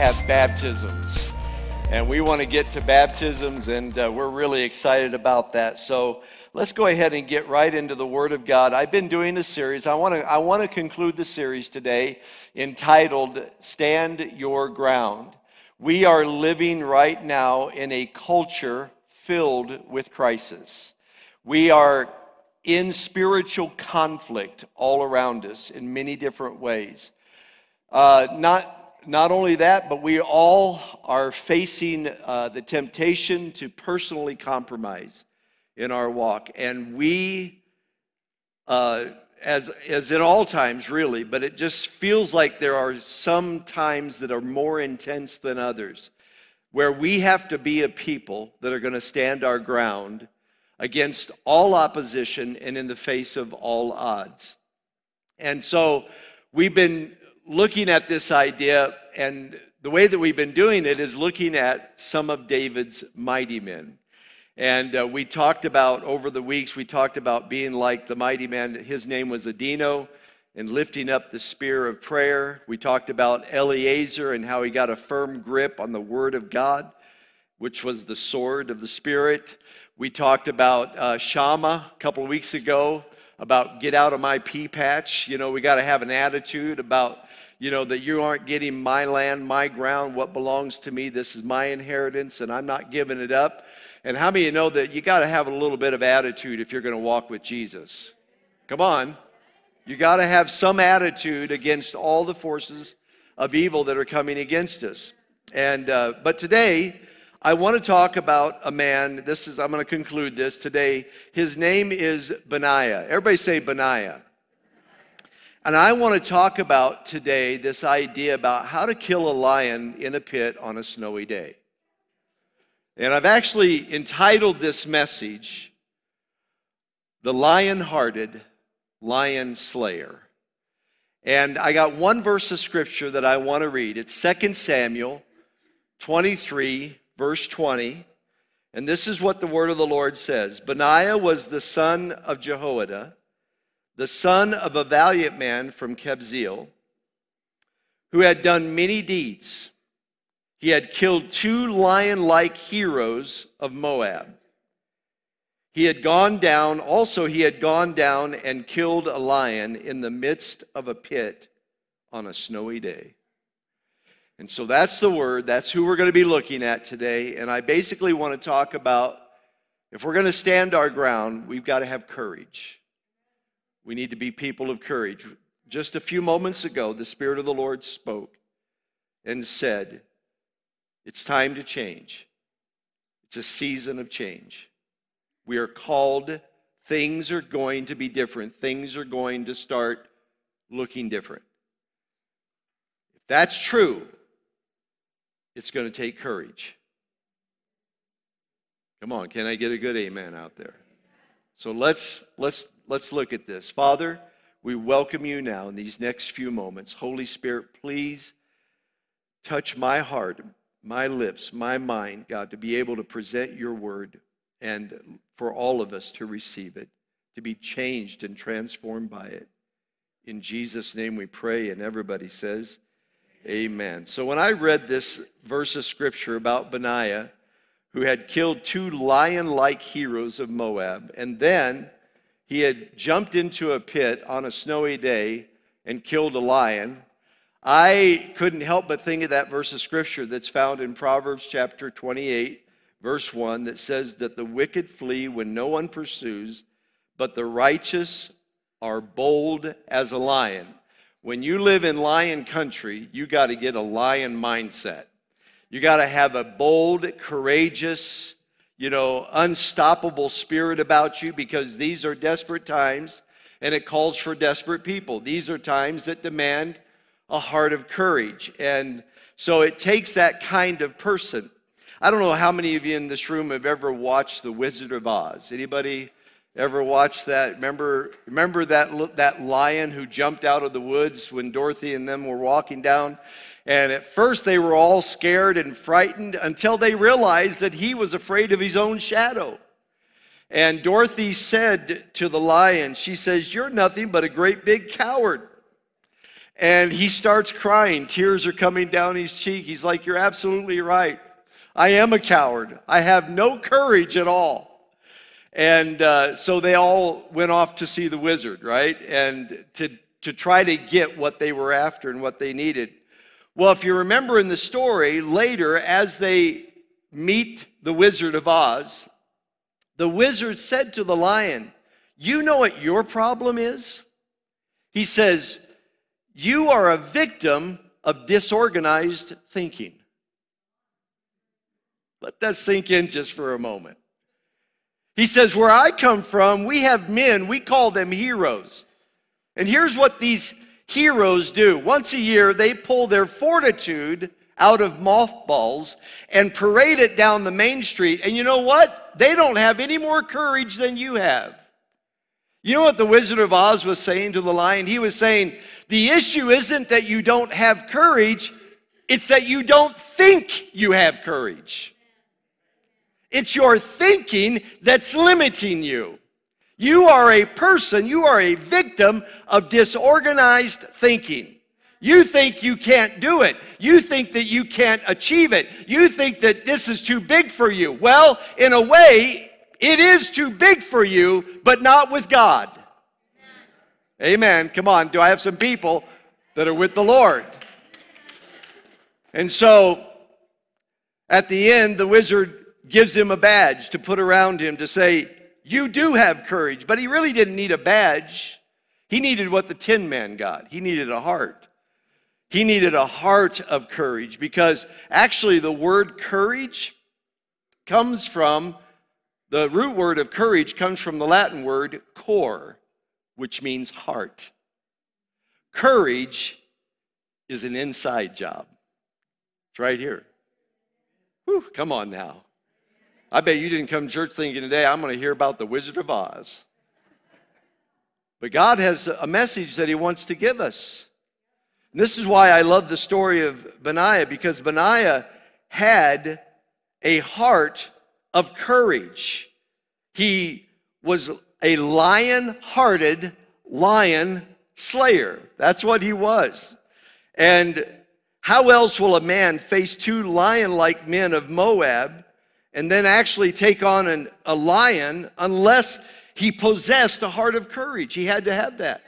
have baptisms. And we want to get to baptisms, and uh, we're really excited about that. So let's go ahead and get right into the Word of God. I've been doing a series. I want to, I want to conclude the series today entitled Stand Your Ground. We are living right now in a culture filled with crisis. We are in spiritual conflict all around us in many different ways. Uh, not not only that, but we all are facing uh, the temptation to personally compromise in our walk. And we, uh, as, as in all times, really, but it just feels like there are some times that are more intense than others, where we have to be a people that are going to stand our ground against all opposition and in the face of all odds. And so we've been looking at this idea, and the way that we've been doing it is looking at some of David's mighty men. And uh, we talked about, over the weeks, we talked about being like the mighty man. His name was Adino, and lifting up the spear of prayer. We talked about Eleazar and how he got a firm grip on the word of God, which was the sword of the Spirit. We talked about uh, Shammah a couple of weeks ago, about get out of my pea patch. You know, we got to have an attitude about you know, that you aren't getting my land, my ground, what belongs to me. This is my inheritance, and I'm not giving it up. And how many of you know that you got to have a little bit of attitude if you're going to walk with Jesus? Come on. You got to have some attitude against all the forces of evil that are coming against us. And uh, but today, I want to talk about a man. This is I'm going to conclude this today. His name is Benaiah. Everybody say Benaiah. And I want to talk about today this idea about how to kill a lion in a pit on a snowy day. And I've actually entitled this message, The Lion Hearted Lion Slayer. And I got one verse of scripture that I want to read. It's 2 Samuel 23, verse 20. And this is what the word of the Lord says Benaiah was the son of Jehoiada the son of a valiant man from Kabzeel, who had done many deeds. He had killed two lion like heroes of Moab. He had gone down, also, he had gone down and killed a lion in the midst of a pit on a snowy day. And so that's the word. That's who we're going to be looking at today. And I basically want to talk about if we're going to stand our ground, we've got to have courage. We need to be people of courage. Just a few moments ago, the Spirit of the Lord spoke and said, It's time to change. It's a season of change. We are called, things are going to be different. Things are going to start looking different. If that's true, it's going to take courage. Come on, can I get a good amen out there? So let's let's Let's look at this. Father, we welcome you now in these next few moments. Holy Spirit, please touch my heart, my lips, my mind, God, to be able to present your word and for all of us to receive it, to be changed and transformed by it. In Jesus' name we pray, and everybody says, Amen. So when I read this verse of scripture about Benaiah, who had killed two lion like heroes of Moab, and then he had jumped into a pit on a snowy day and killed a lion. I couldn't help but think of that verse of scripture that's found in Proverbs chapter 28, verse 1, that says that the wicked flee when no one pursues, but the righteous are bold as a lion. When you live in lion country, you got to get a lion mindset. You got to have a bold, courageous, you know, unstoppable spirit about you because these are desperate times and it calls for desperate people. These are times that demand a heart of courage. And so it takes that kind of person. I don't know how many of you in this room have ever watched The Wizard of Oz. Anybody ever watched that? Remember, remember that, that lion who jumped out of the woods when Dorothy and them were walking down and at first, they were all scared and frightened until they realized that he was afraid of his own shadow. And Dorothy said to the lion, She says, You're nothing but a great big coward. And he starts crying. Tears are coming down his cheek. He's like, You're absolutely right. I am a coward. I have no courage at all. And uh, so they all went off to see the wizard, right? And to, to try to get what they were after and what they needed. Well, if you remember in the story, later, as they meet the Wizard of Oz, the wizard said to the lion, You know what your problem is? He says, You are a victim of disorganized thinking. Let that sink in just for a moment. He says, Where I come from, we have men, we call them heroes. And here's what these heroes do once a year, they pull their fortitude out of mothballs and parade it down the main street. And you know what? They don't have any more courage than you have. You know what the Wizard of Oz was saying to the lion? He was saying, The issue isn't that you don't have courage, it's that you don't think you have courage. It's your thinking that's limiting you. You are a person, you are a victim of disorganized thinking. You think you can't do it. You think that you can't achieve it. You think that this is too big for you. Well, in a way, it is too big for you, but not with God. Amen. Come on. Do I have some people that are with the Lord? And so, at the end, the wizard gives him a badge to put around him to say, You do have courage. But he really didn't need a badge. He needed what the Tin Man got. He needed a heart. He needed a heart of courage because actually the word courage comes from the root word of courage comes from the Latin word cor, which means heart. Courage is an inside job. It's right here. Whew, come on now. I bet you didn't come to church thinking today, I'm going to hear about the Wizard of Oz. But God has a message that He wants to give us. And this is why I love the story of Benaiah, because Benaiah had a heart of courage. He was a lion hearted lion slayer. That's what he was. And how else will a man face two lion like men of Moab and then actually take on an, a lion unless he possessed a heart of courage? He had to have that.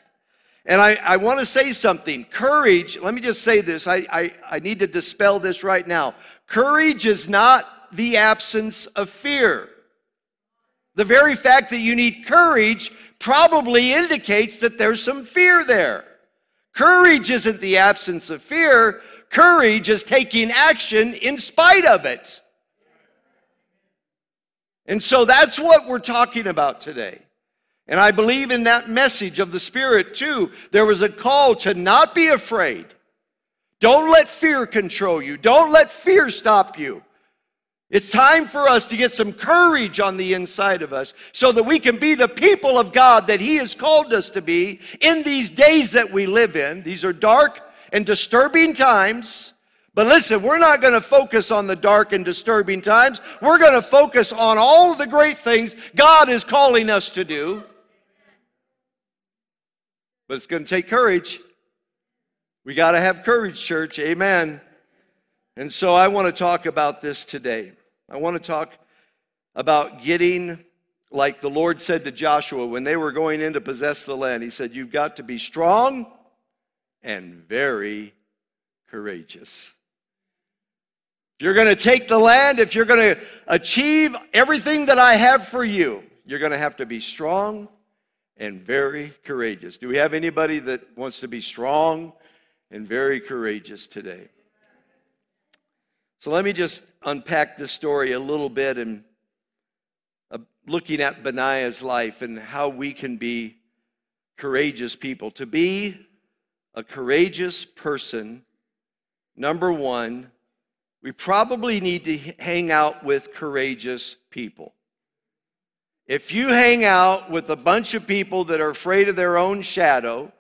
And I, I want to say something. Courage, let me just say this. I, I, I need to dispel this right now. Courage is not the absence of fear. The very fact that you need courage probably indicates that there's some fear there. Courage isn't the absence of fear, courage is taking action in spite of it. And so that's what we're talking about today. And I believe in that message of the Spirit too. There was a call to not be afraid. Don't let fear control you. Don't let fear stop you. It's time for us to get some courage on the inside of us so that we can be the people of God that He has called us to be in these days that we live in. These are dark and disturbing times. But listen, we're not going to focus on the dark and disturbing times. We're going to focus on all of the great things God is calling us to do. But it's going to take courage. We got to have courage, church. Amen. And so I want to talk about this today. I want to talk about getting, like the Lord said to Joshua when they were going in to possess the land, He said, You've got to be strong and very courageous. You're going to take the land, if you're going to achieve everything that I have for you, you're going to have to be strong and very courageous. Do we have anybody that wants to be strong and very courageous today? So let me just unpack this story a little bit and uh, looking at Benaiah's life and how we can be courageous people. To be a courageous person, number one, we probably need to hang out with courageous people. If you hang out with a bunch of people that are afraid of their own shadow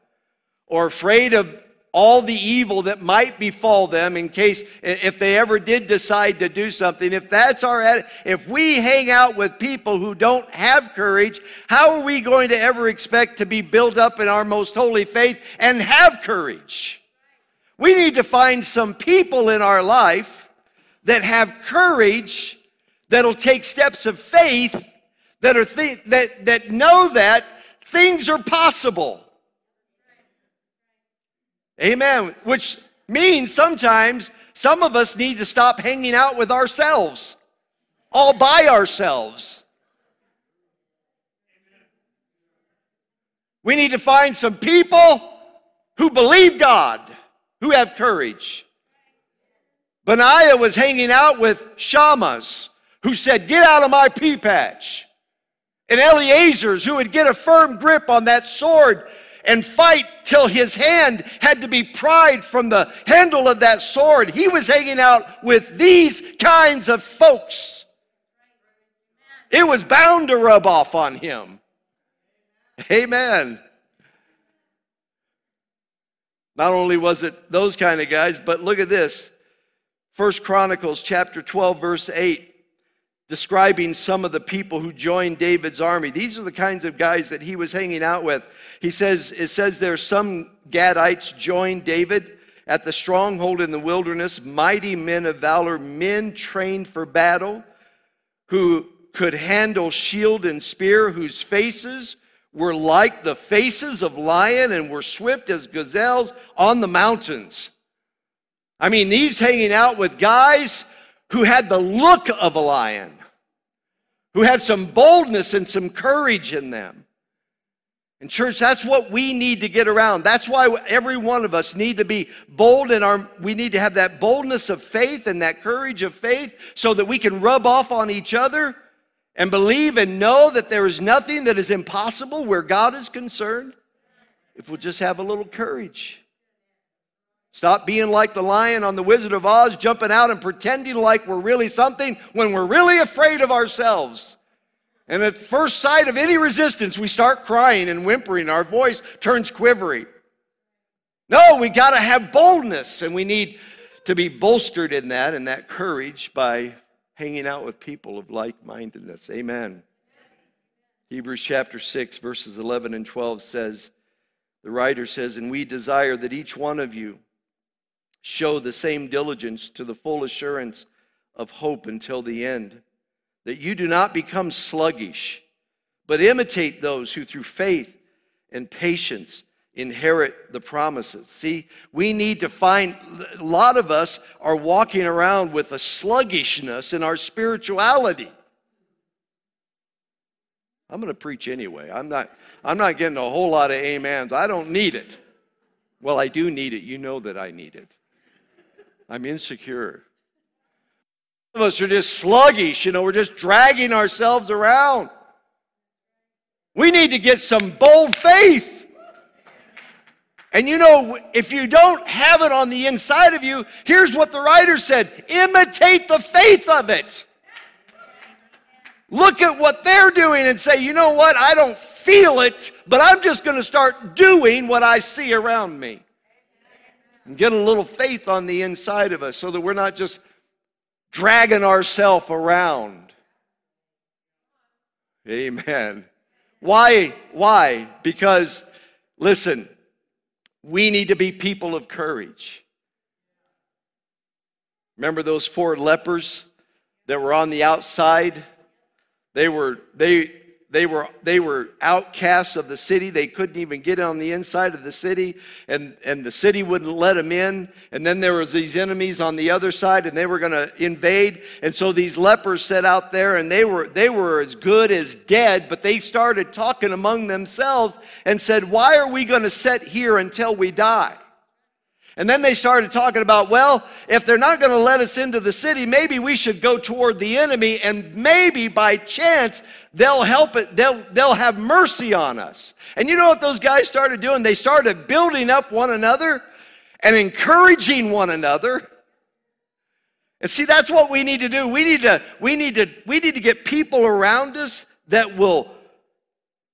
or afraid of all the evil that might befall them in case if they ever did decide to do something if that's our if we hang out with people who don't have courage how are we going to ever expect to be built up in our most holy faith and have courage We need to find some people in our life that have courage, that'll take steps of faith, that, are th- that, that know that things are possible. Amen. Which means sometimes some of us need to stop hanging out with ourselves, all by ourselves. We need to find some people who believe God, who have courage. Benaiah was hanging out with Shammahs who said, Get out of my pea patch. And Eleazar's who would get a firm grip on that sword and fight till his hand had to be pried from the handle of that sword. He was hanging out with these kinds of folks. It was bound to rub off on him. Amen. Not only was it those kind of guys, but look at this. First Chronicles chapter 12 verse 8 describing some of the people who joined David's army. These are the kinds of guys that he was hanging out with. He says it says there some Gadites joined David at the stronghold in the wilderness, mighty men of valor, men trained for battle, who could handle shield and spear, whose faces were like the faces of lion and were swift as gazelles on the mountains. I mean, these hanging out with guys who had the look of a lion who had some boldness and some courage in them. And church, that's what we need to get around. That's why every one of us need to be bold in our we need to have that boldness of faith and that courage of faith so that we can rub off on each other and believe and know that there is nothing that is impossible where God is concerned if we'll just have a little courage. Stop being like the lion on the Wizard of Oz, jumping out and pretending like we're really something when we're really afraid of ourselves. And at first sight of any resistance, we start crying and whimpering. Our voice turns quivery. No, we got to have boldness, and we need to be bolstered in that and that courage by hanging out with people of like mindedness. Amen. Hebrews chapter 6, verses 11 and 12 says, the writer says, And we desire that each one of you show the same diligence to the full assurance of hope until the end, that you do not become sluggish, but imitate those who through faith and patience inherit the promises. See, we need to find, a lot of us are walking around with a sluggishness in our spirituality. I'm going to preach anyway. I'm not, I'm not getting a whole lot of amens. I don't need it. Well, I do need it. You know that I need it. I'm insecure. Some of us are just sluggish, you know, we're just dragging ourselves around. We need to get some bold faith. And you know, if you don't have it on the inside of you, here's what the writer said imitate the faith of it. Look at what they're doing and say, you know what, I don't feel it, but I'm just going to start doing what I see around me and get a little faith on the inside of us so that we're not just dragging ourselves around. Amen. Why? Why? Because, listen, we need to be people of courage. Remember those four lepers that were on the outside? They were, they, they were, they were outcasts of the city. They couldn't even get on the inside of the city, and, and the city wouldn't let them in. And then there was these enemies on the other side, and they were going to invade. And so these lepers sat out there, and they were, they were as good as dead, but they started talking among themselves and said, Why are we going to sit here until we die? And then they started talking about, well, if they're not going to let us into the city, maybe we should go toward the enemy, and maybe by chance they'll help it, they'll, they'll have mercy on us. And you know what those guys started doing? They started building up one another and encouraging one another. And see, that's what we need to do. We need to, we need to, we need to get people around us that will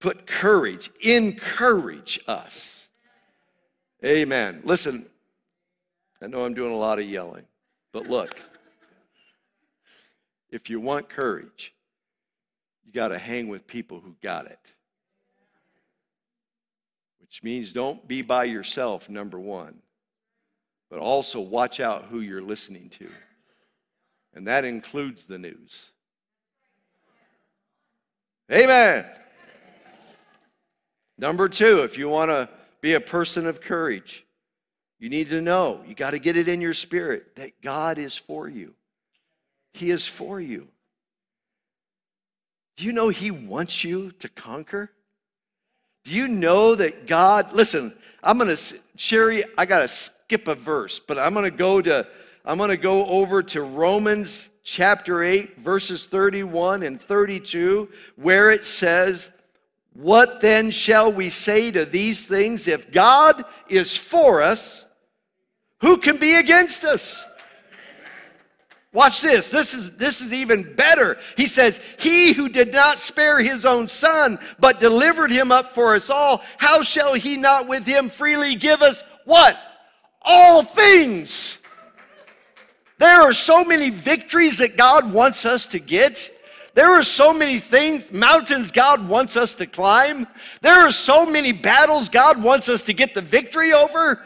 put courage, encourage us. Amen. Listen, I know I'm doing a lot of yelling, but look, if you want courage, you got to hang with people who got it. Which means don't be by yourself, number one. but also watch out who you're listening to. And that includes the news. Amen. Number two, if you want to be a person of courage, you need to know, you got to get it in your spirit that God is for you. He is for you. Do you know He wants you to conquer? Do you know that God, listen, I'm going to, Sherry, I got to skip a verse, but I'm going to go to, I'm going to go over to Romans chapter 8, verses 31 and 32, where it says, What then shall we say to these things? If God is for us, who can be against us? Watch this. This is, this is even better. He says, He who did not spare his own son, but delivered him up for us all, how shall he not with him freely give us what? All things. There are so many victories that God wants us to get. There are so many things, mountains God wants us to climb. There are so many battles God wants us to get the victory over.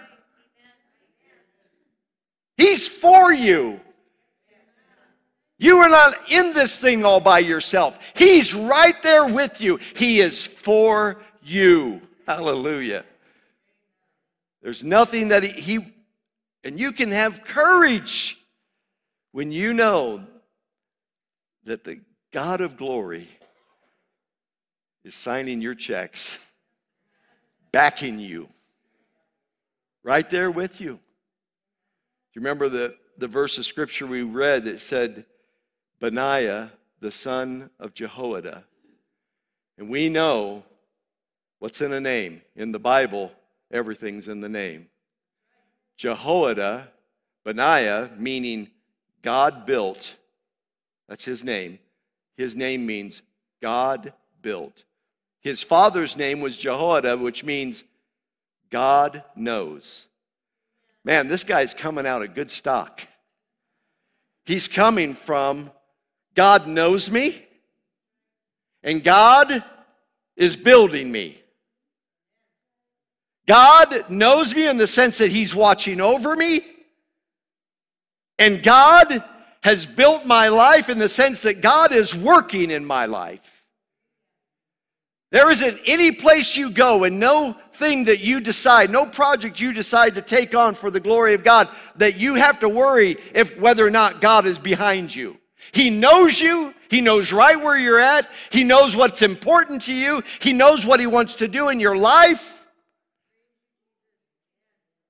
He's for you. You are not in this thing all by yourself. He's right there with you. He is for you. Hallelujah. There's nothing that he, he and you can have courage when you know that the God of glory is signing your checks, backing you, right there with you. Do you remember the, the verse of scripture we read that said, Benaiah, the son of Jehoiada? And we know what's in a name. In the Bible, everything's in the name. Jehoiada, Benaiah, meaning God built. That's his name. His name means God built. His father's name was Jehoiada, which means God knows. Man, this guy's coming out of good stock. He's coming from God knows me, and God is building me. God knows me in the sense that He's watching over me. And God has built my life in the sense that God is working in my life. There isn't any place you go and no thing that you decide, no project you decide to take on for the glory of God that you have to worry if whether or not God is behind you. He knows you. He knows right where you're at. He knows what's important to you. He knows what he wants to do in your life.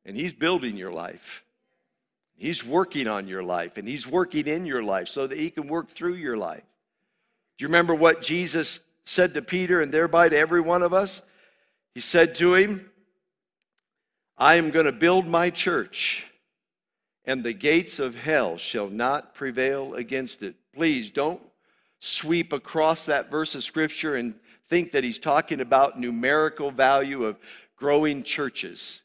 And he's building your life. He's working on your life and He's working in your life so that He can work through your life. Do you remember what Jesus said to Peter and thereby to every one of us? He said to him, I am going to build my church, and the gates of hell shall not prevail against it. Please don't sweep across that verse of scripture and think that he's talking about numerical value of growing churches.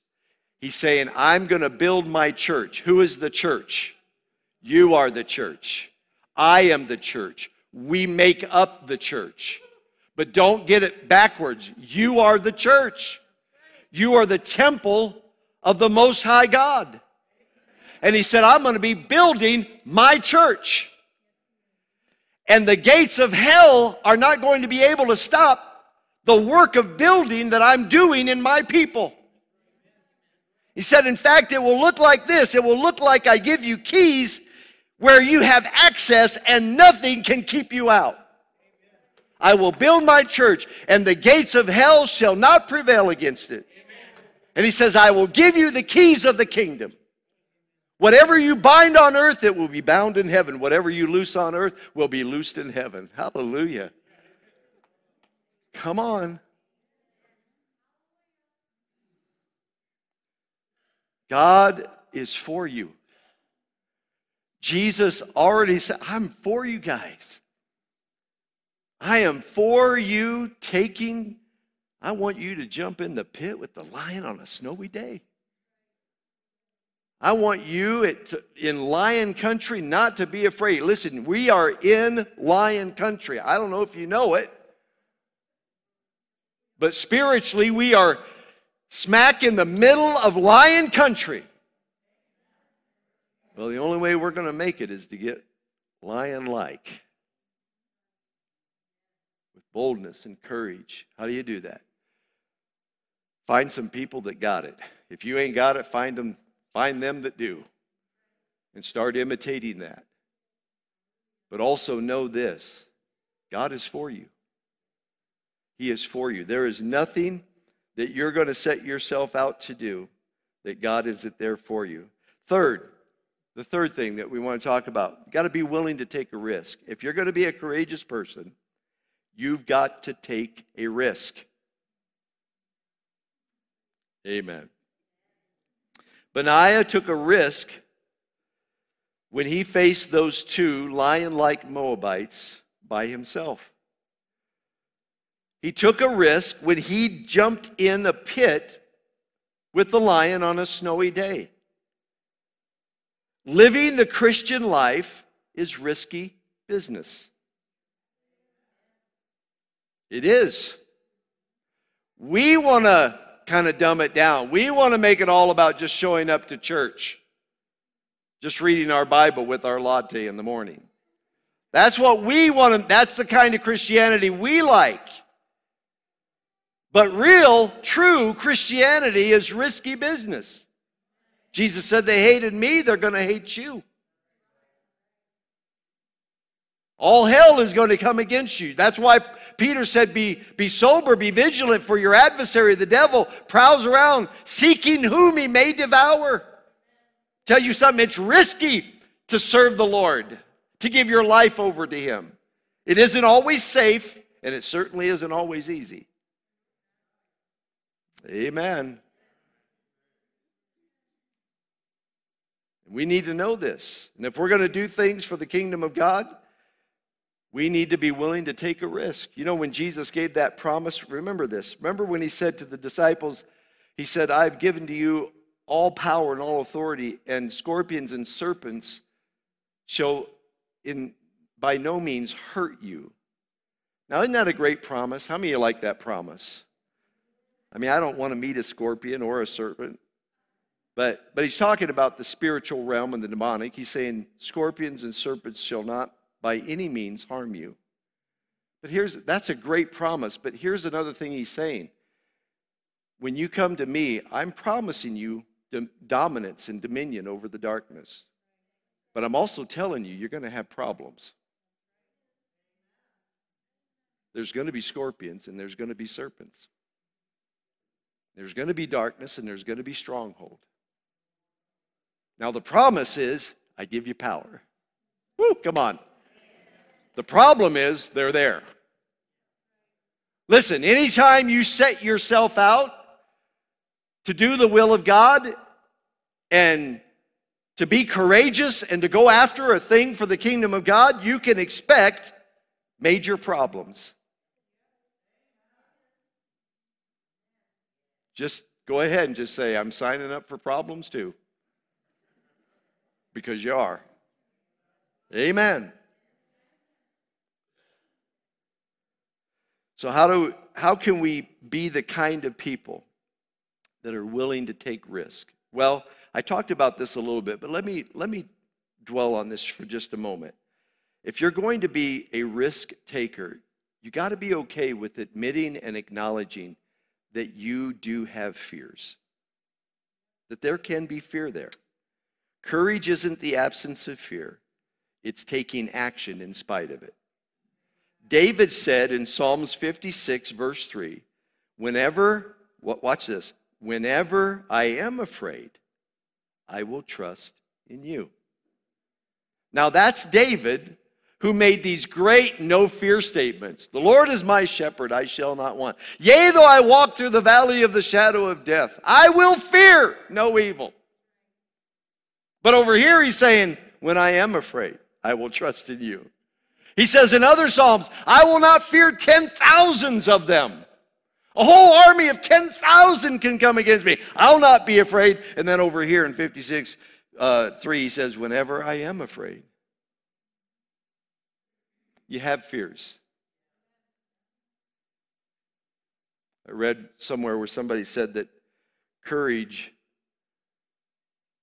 He's saying, I'm going to build my church. Who is the church? You are the church. I am the church. We make up the church. But don't get it backwards. You are the church. You are the temple of the Most High God. And he said, I'm going to be building my church. And the gates of hell are not going to be able to stop the work of building that I'm doing in my people. He said, in fact, it will look like this it will look like I give you keys where you have access and nothing can keep you out. I will build my church, and the gates of hell shall not prevail against it. And he says, I will give you the keys of the kingdom. Whatever you bind on earth, it will be bound in heaven. Whatever you loose on earth will be loosed in heaven. Hallelujah. Come on. God is for you. Jesus already said, I'm for you guys. I am for you taking, I want you to jump in the pit with the lion on a snowy day. I want you at, in lion country not to be afraid. Listen, we are in lion country. I don't know if you know it, but spiritually, we are smack in the middle of lion country. Well, the only way we're going to make it is to get lion like boldness and courage. How do you do that? Find some people that got it. If you ain't got it, find them, find them that do. And start imitating that. But also know this God is for you. He is for you. There is nothing that you're going to set yourself out to do that God isn't there for you. Third, the third thing that we want to talk about, you got to be willing to take a risk. If you're going to be a courageous person, you've got to take a risk. Amen. Benaiah took a risk when he faced those two lion like Moabites by himself. He took a risk when he jumped in a pit with the lion on a snowy day. Living the Christian life is risky business. It is. We want to kind of dumb it down. We want to make it all about just showing up to church, just reading our Bible with our latte in the morning. That's what we want to, that's the kind of Christianity we like. But real, true Christianity is risky business. Jesus said, They hated me, they're going to hate you. All hell is going to come against you. That's why Peter said, be, be sober, be vigilant, for your adversary, the devil, prowls around seeking whom he may devour. Tell you something, it's risky to serve the Lord, to give your life over to him. It isn't always safe, and it certainly isn't always easy. Amen. We need to know this. And if we're going to do things for the kingdom of God, we need to be willing to take a risk. You know, when Jesus gave that promise, remember this. Remember when he said to the disciples, He said, I've given to you all power and all authority, and scorpions and serpents shall in by no means hurt you. Now, isn't that a great promise? How many of you like that promise? I mean, I don't want to meet a scorpion or a serpent. But, but he's talking about the spiritual realm and the demonic. He's saying, Scorpions and serpents shall not by any means harm you. But here's that's a great promise. But here's another thing he's saying. When you come to me, I'm promising you dominance and dominion over the darkness. But I'm also telling you, you're going to have problems. There's going to be scorpions and there's going to be serpents. There's going to be darkness and there's going to be stronghold. Now, the promise is, I give you power. Woo, come on. The problem is, they're there. Listen, anytime you set yourself out to do the will of God and to be courageous and to go after a thing for the kingdom of God, you can expect major problems. Just go ahead and just say, I'm signing up for problems too because you are. Amen. So how do how can we be the kind of people that are willing to take risk? Well, I talked about this a little bit, but let me let me dwell on this for just a moment. If you're going to be a risk taker, you got to be okay with admitting and acknowledging that you do have fears. That there can be fear there. Courage isn't the absence of fear, it's taking action in spite of it. David said in Psalms 56, verse 3, whenever, watch this, whenever I am afraid, I will trust in you. Now that's David who made these great no fear statements. The Lord is my shepherd, I shall not want. Yea, though I walk through the valley of the shadow of death, I will fear no evil. But over here, he's saying, When I am afraid, I will trust in you. He says in other Psalms, I will not fear ten thousands of them. A whole army of 10,000 can come against me. I'll not be afraid. And then over here in 56, uh, 3, he says, Whenever I am afraid, you have fears. I read somewhere where somebody said that courage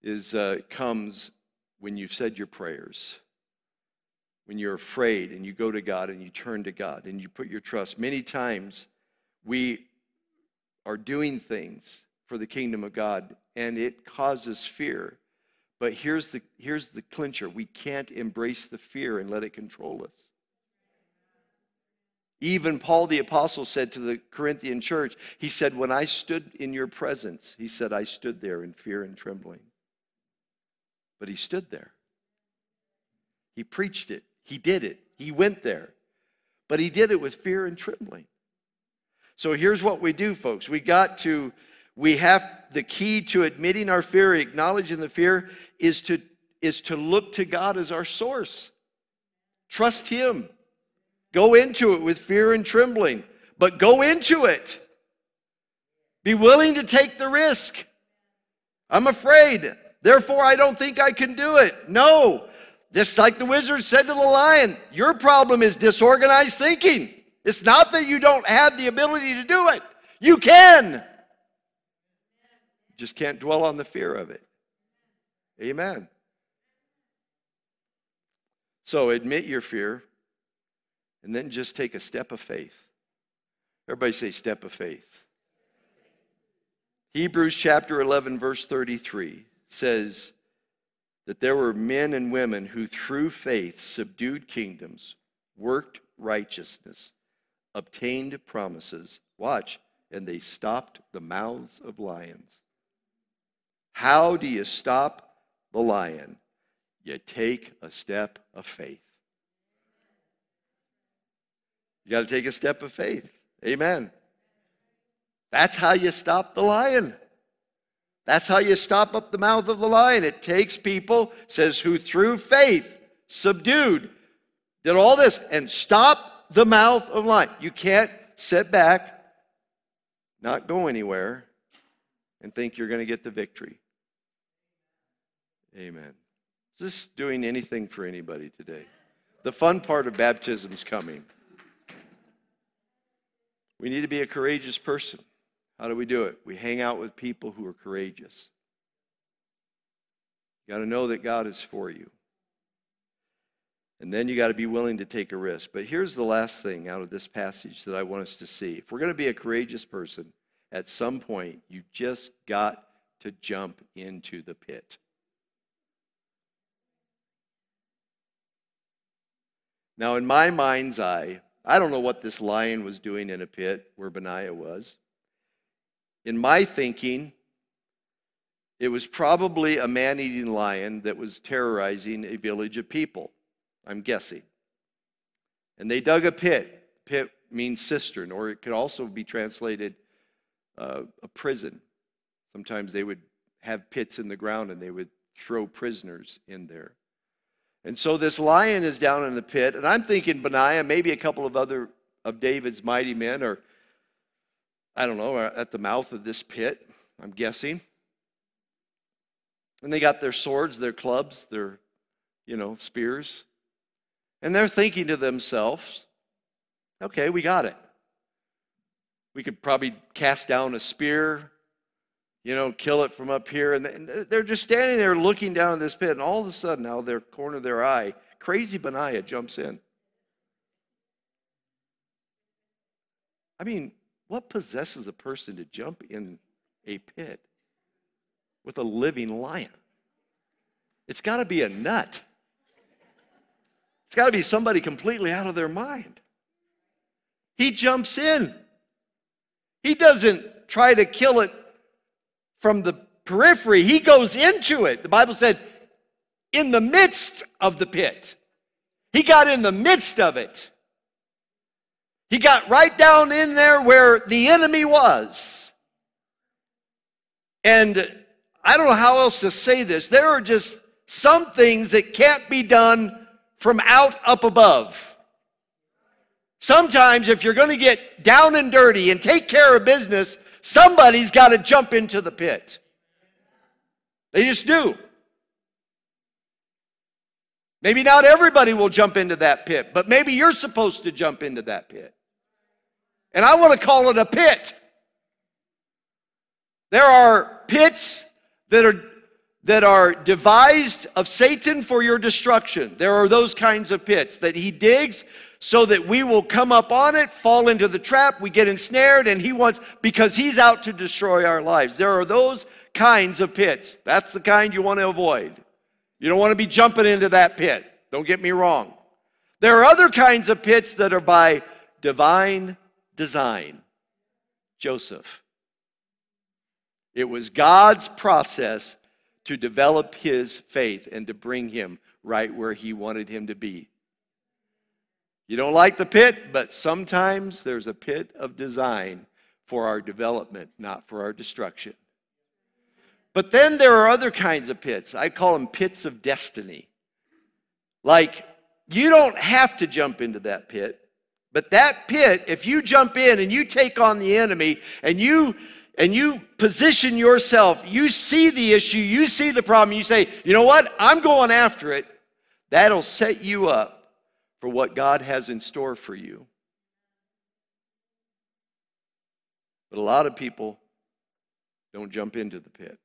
is, uh, comes when you've said your prayers, when you're afraid and you go to God and you turn to God and you put your trust. Many times we are doing things for the kingdom of God and it causes fear. But here's the, here's the clincher we can't embrace the fear and let it control us. Even Paul the Apostle said to the Corinthian church, he said, When I stood in your presence, he said, I stood there in fear and trembling. But he stood there. He preached it. He did it. He went there. But he did it with fear and trembling. So here's what we do, folks. We got to, we have the key to admitting our fear, acknowledging the fear, is to, is to look to God as our source. Trust Him. Go into it with fear and trembling, but go into it. Be willing to take the risk. I'm afraid. Therefore, I don't think I can do it. No. Just like the wizard said to the lion, your problem is disorganized thinking. It's not that you don't have the ability to do it. You can. You just can't dwell on the fear of it. Amen. So admit your fear and then just take a step of faith. Everybody say, step of faith. Hebrews chapter 11, verse 33 says that there were men and women who, through faith, subdued kingdoms, worked righteousness, obtained promises. Watch, and they stopped the mouths of lions. How do you stop the lion? You take a step of faith. You got to take a step of faith. Amen. That's how you stop the lion. That's how you stop up the mouth of the lion. It takes people, says, who through faith subdued, did all this, and stop the mouth of lion. You can't sit back, not go anywhere, and think you're going to get the victory. Amen. Is this doing anything for anybody today? The fun part of baptism is coming. We need to be a courageous person. How do we do it? We hang out with people who are courageous. You got to know that God is for you. And then you got to be willing to take a risk. But here's the last thing out of this passage that I want us to see. If we're going to be a courageous person, at some point, you just got to jump into the pit. Now, in my mind's eye, I don't know what this lion was doing in a pit where Benaiah was. In my thinking, it was probably a man eating lion that was terrorizing a village of people. I'm guessing. And they dug a pit. Pit means cistern, or it could also be translated uh, a prison. Sometimes they would have pits in the ground and they would throw prisoners in there. And so this lion is down in the pit, and I'm thinking Benaiah, maybe a couple of other of David's mighty men are, I don't know, uh, at the mouth of this pit, I'm guessing. And they got their swords, their clubs, their, you know, spears. And they're thinking to themselves, okay, we got it. We could probably cast down a spear, you know, kill it from up here. And they're just standing there looking down at this pit, and all of a sudden, out of their corner of their eye, crazy Benaiah jumps in. I mean, what possesses a person to jump in a pit with a living lion? It's got to be a nut. It's got to be somebody completely out of their mind. He jumps in. He doesn't try to kill it from the periphery, he goes into it. The Bible said, in the midst of the pit. He got in the midst of it. He got right down in there where the enemy was. And I don't know how else to say this. There are just some things that can't be done from out up above. Sometimes, if you're going to get down and dirty and take care of business, Somebody's got to jump into the pit. They just do. Maybe not everybody will jump into that pit, but maybe you're supposed to jump into that pit. And I want to call it a pit. There are pits that are that are devised of Satan for your destruction. There are those kinds of pits that he digs so that we will come up on it, fall into the trap, we get ensnared, and he wants, because he's out to destroy our lives. There are those kinds of pits. That's the kind you want to avoid. You don't want to be jumping into that pit. Don't get me wrong. There are other kinds of pits that are by divine design. Joseph. It was God's process to develop his faith and to bring him right where he wanted him to be. You don't like the pit, but sometimes there's a pit of design for our development, not for our destruction. But then there are other kinds of pits. I call them pits of destiny. Like, you don't have to jump into that pit, but that pit, if you jump in and you take on the enemy and you and you position yourself, you see the issue, you see the problem, you say, you know what? I'm going after it. That'll set you up for what God has in store for you. But a lot of people don't jump into the pit.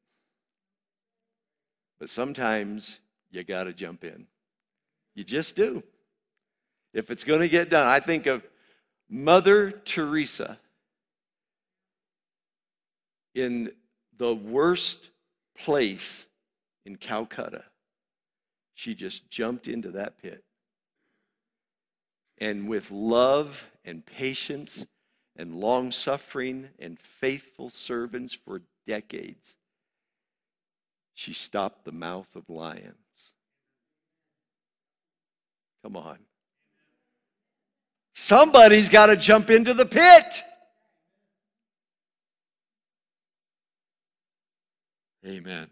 But sometimes you got to jump in. You just do. If it's going to get done, I think of Mother Teresa in the worst place in Calcutta. She just jumped into that pit. And with love and patience and long suffering and faithful servants for decades, she stopped the mouth of lions. Come on. Somebody's got to jump into the pit. Amen.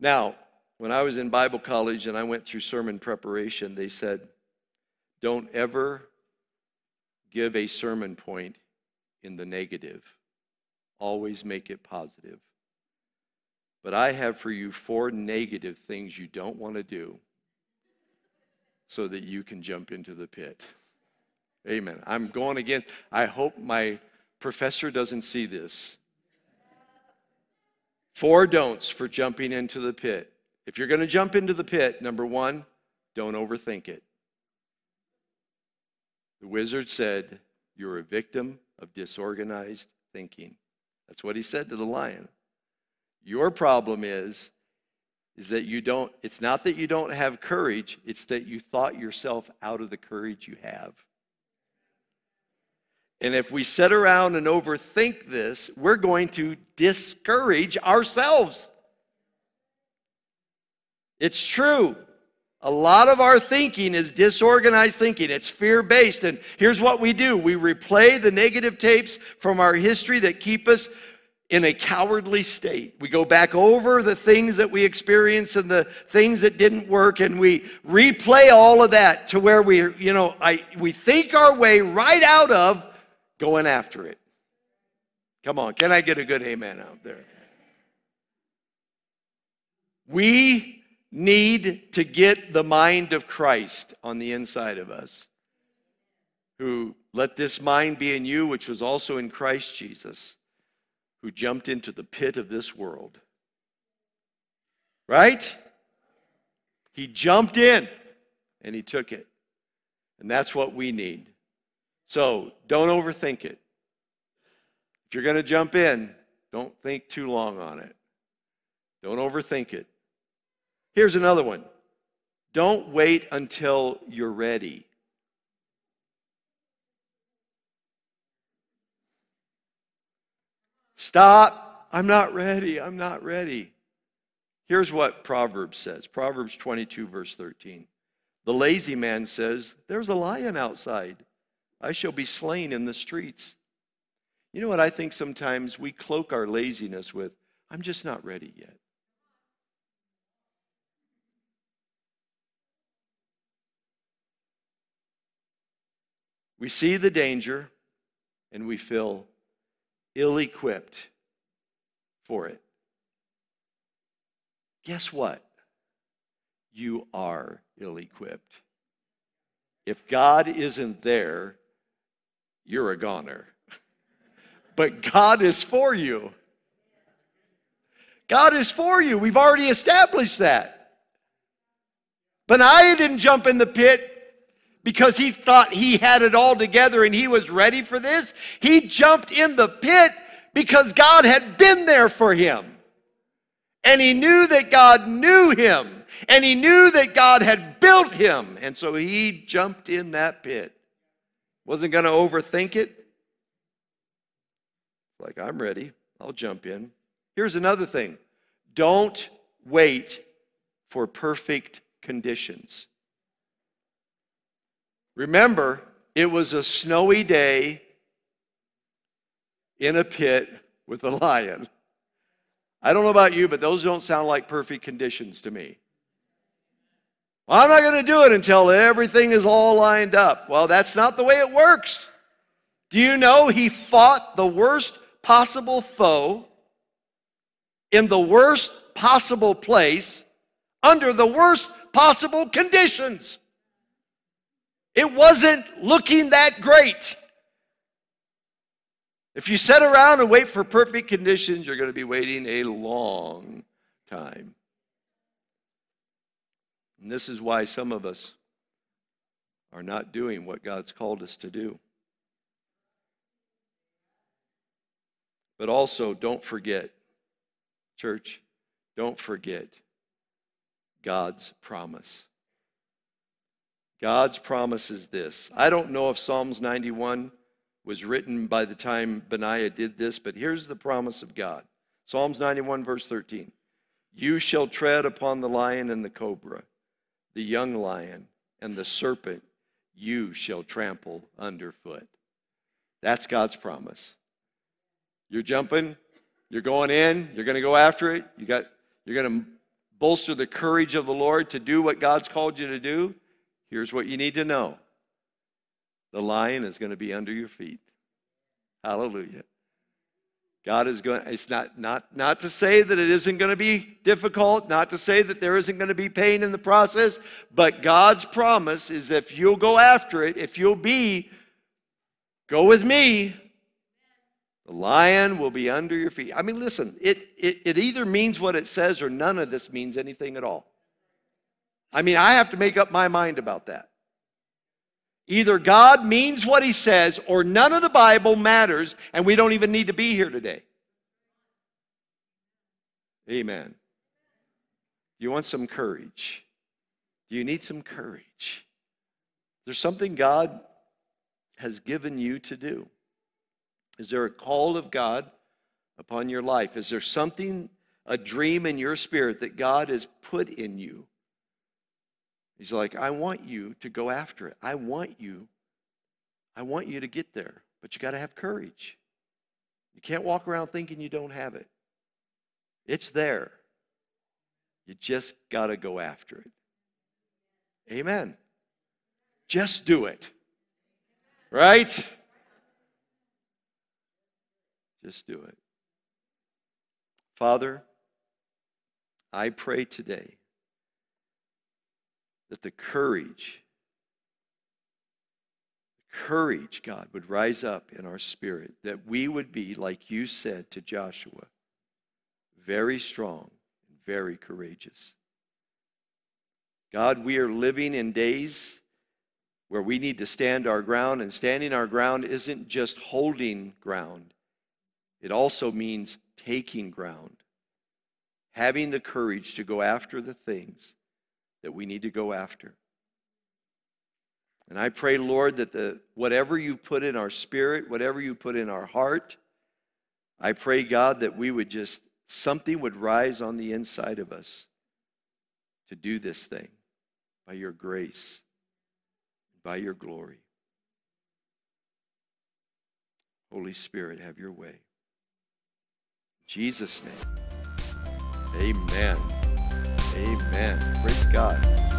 Now, when I was in Bible college and I went through sermon preparation, they said, don't ever give a sermon point in the negative. Always make it positive. But I have for you four negative things you don't want to do so that you can jump into the pit. Amen. I'm going again. I hope my professor doesn't see this. Four don'ts for jumping into the pit. If you're going to jump into the pit, number one, don't overthink it. The wizard said, You're a victim of disorganized thinking. That's what he said to the lion. Your problem is is that you don't it's not that you don't have courage, it's that you thought yourself out of the courage you have. And if we sit around and overthink this, we're going to discourage ourselves. It's true. A lot of our thinking is disorganized thinking. It's fear based. And here's what we do we replay the negative tapes from our history that keep us in a cowardly state. We go back over the things that we experienced and the things that didn't work, and we replay all of that to where we, you know, I, we think our way right out of going after it. Come on, can I get a good amen out there? We need to get the mind of Christ on the inside of us. Who let this mind be in you, which was also in Christ Jesus, who jumped into the pit of this world. Right? He jumped in and he took it. And that's what we need. So don't overthink it. If you're going to jump in, don't think too long on it. Don't overthink it. Here's another one don't wait until you're ready. Stop. I'm not ready. I'm not ready. Here's what Proverbs says Proverbs 22, verse 13. The lazy man says, There's a lion outside. I shall be slain in the streets. You know what I think sometimes we cloak our laziness with? I'm just not ready yet. We see the danger and we feel ill equipped for it. Guess what? You are ill equipped. If God isn't there, you're a goner. but God is for you. God is for you. We've already established that. Benaiah didn't jump in the pit because he thought he had it all together and he was ready for this. He jumped in the pit because God had been there for him. And he knew that God knew him. And he knew that God had built him. And so he jumped in that pit. Wasn't going to overthink it. Like, I'm ready. I'll jump in. Here's another thing don't wait for perfect conditions. Remember, it was a snowy day in a pit with a lion. I don't know about you, but those don't sound like perfect conditions to me. Well, I'm not going to do it until everything is all lined up. Well, that's not the way it works. Do you know he fought the worst possible foe in the worst possible place under the worst possible conditions? It wasn't looking that great. If you sit around and wait for perfect conditions, you're going to be waiting a long time. And this is why some of us are not doing what God's called us to do. But also, don't forget, church, don't forget God's promise. God's promise is this. I don't know if Psalms 91 was written by the time Benaiah did this, but here's the promise of God Psalms 91, verse 13. You shall tread upon the lion and the cobra, the young lion and the serpent you shall trample underfoot. That's God's promise. You're jumping, you're going in, you're going to go after it. You got you're going to bolster the courage of the Lord to do what God's called you to do. Here's what you need to know the lion is going to be under your feet. Hallelujah. God is going, it's not, not, not to say that it isn't going to be difficult, not to say that there isn't going to be pain in the process, but God's promise is if you'll go after it, if you'll be, go with me, the lion will be under your feet. I mean, listen, it, it, it either means what it says or none of this means anything at all. I mean, I have to make up my mind about that. Either God means what he says or none of the Bible matters and we don't even need to be here today. Amen. You want some courage? Do you need some courage? There's something God has given you to do. Is there a call of God upon your life? Is there something, a dream in your spirit that God has put in you? He's like, I want you to go after it. I want you, I want you to get there. But you got to have courage. You can't walk around thinking you don't have it. It's there. You just got to go after it. Amen. Just do it. Right? Just do it. Father, I pray today that the courage, courage, God, would rise up in our spirit, that we would be, like you said to Joshua, very strong and very courageous. God, we are living in days where we need to stand our ground, and standing our ground isn't just holding ground, it also means taking ground, having the courage to go after the things that we need to go after. And I pray, Lord, that the, whatever you put in our spirit, whatever you put in our heart, I pray, God, that we would just, something would rise on the inside of us to do this thing by your grace, by your glory. Holy Spirit, have your way. In Jesus' name, amen. Amen. Praise God.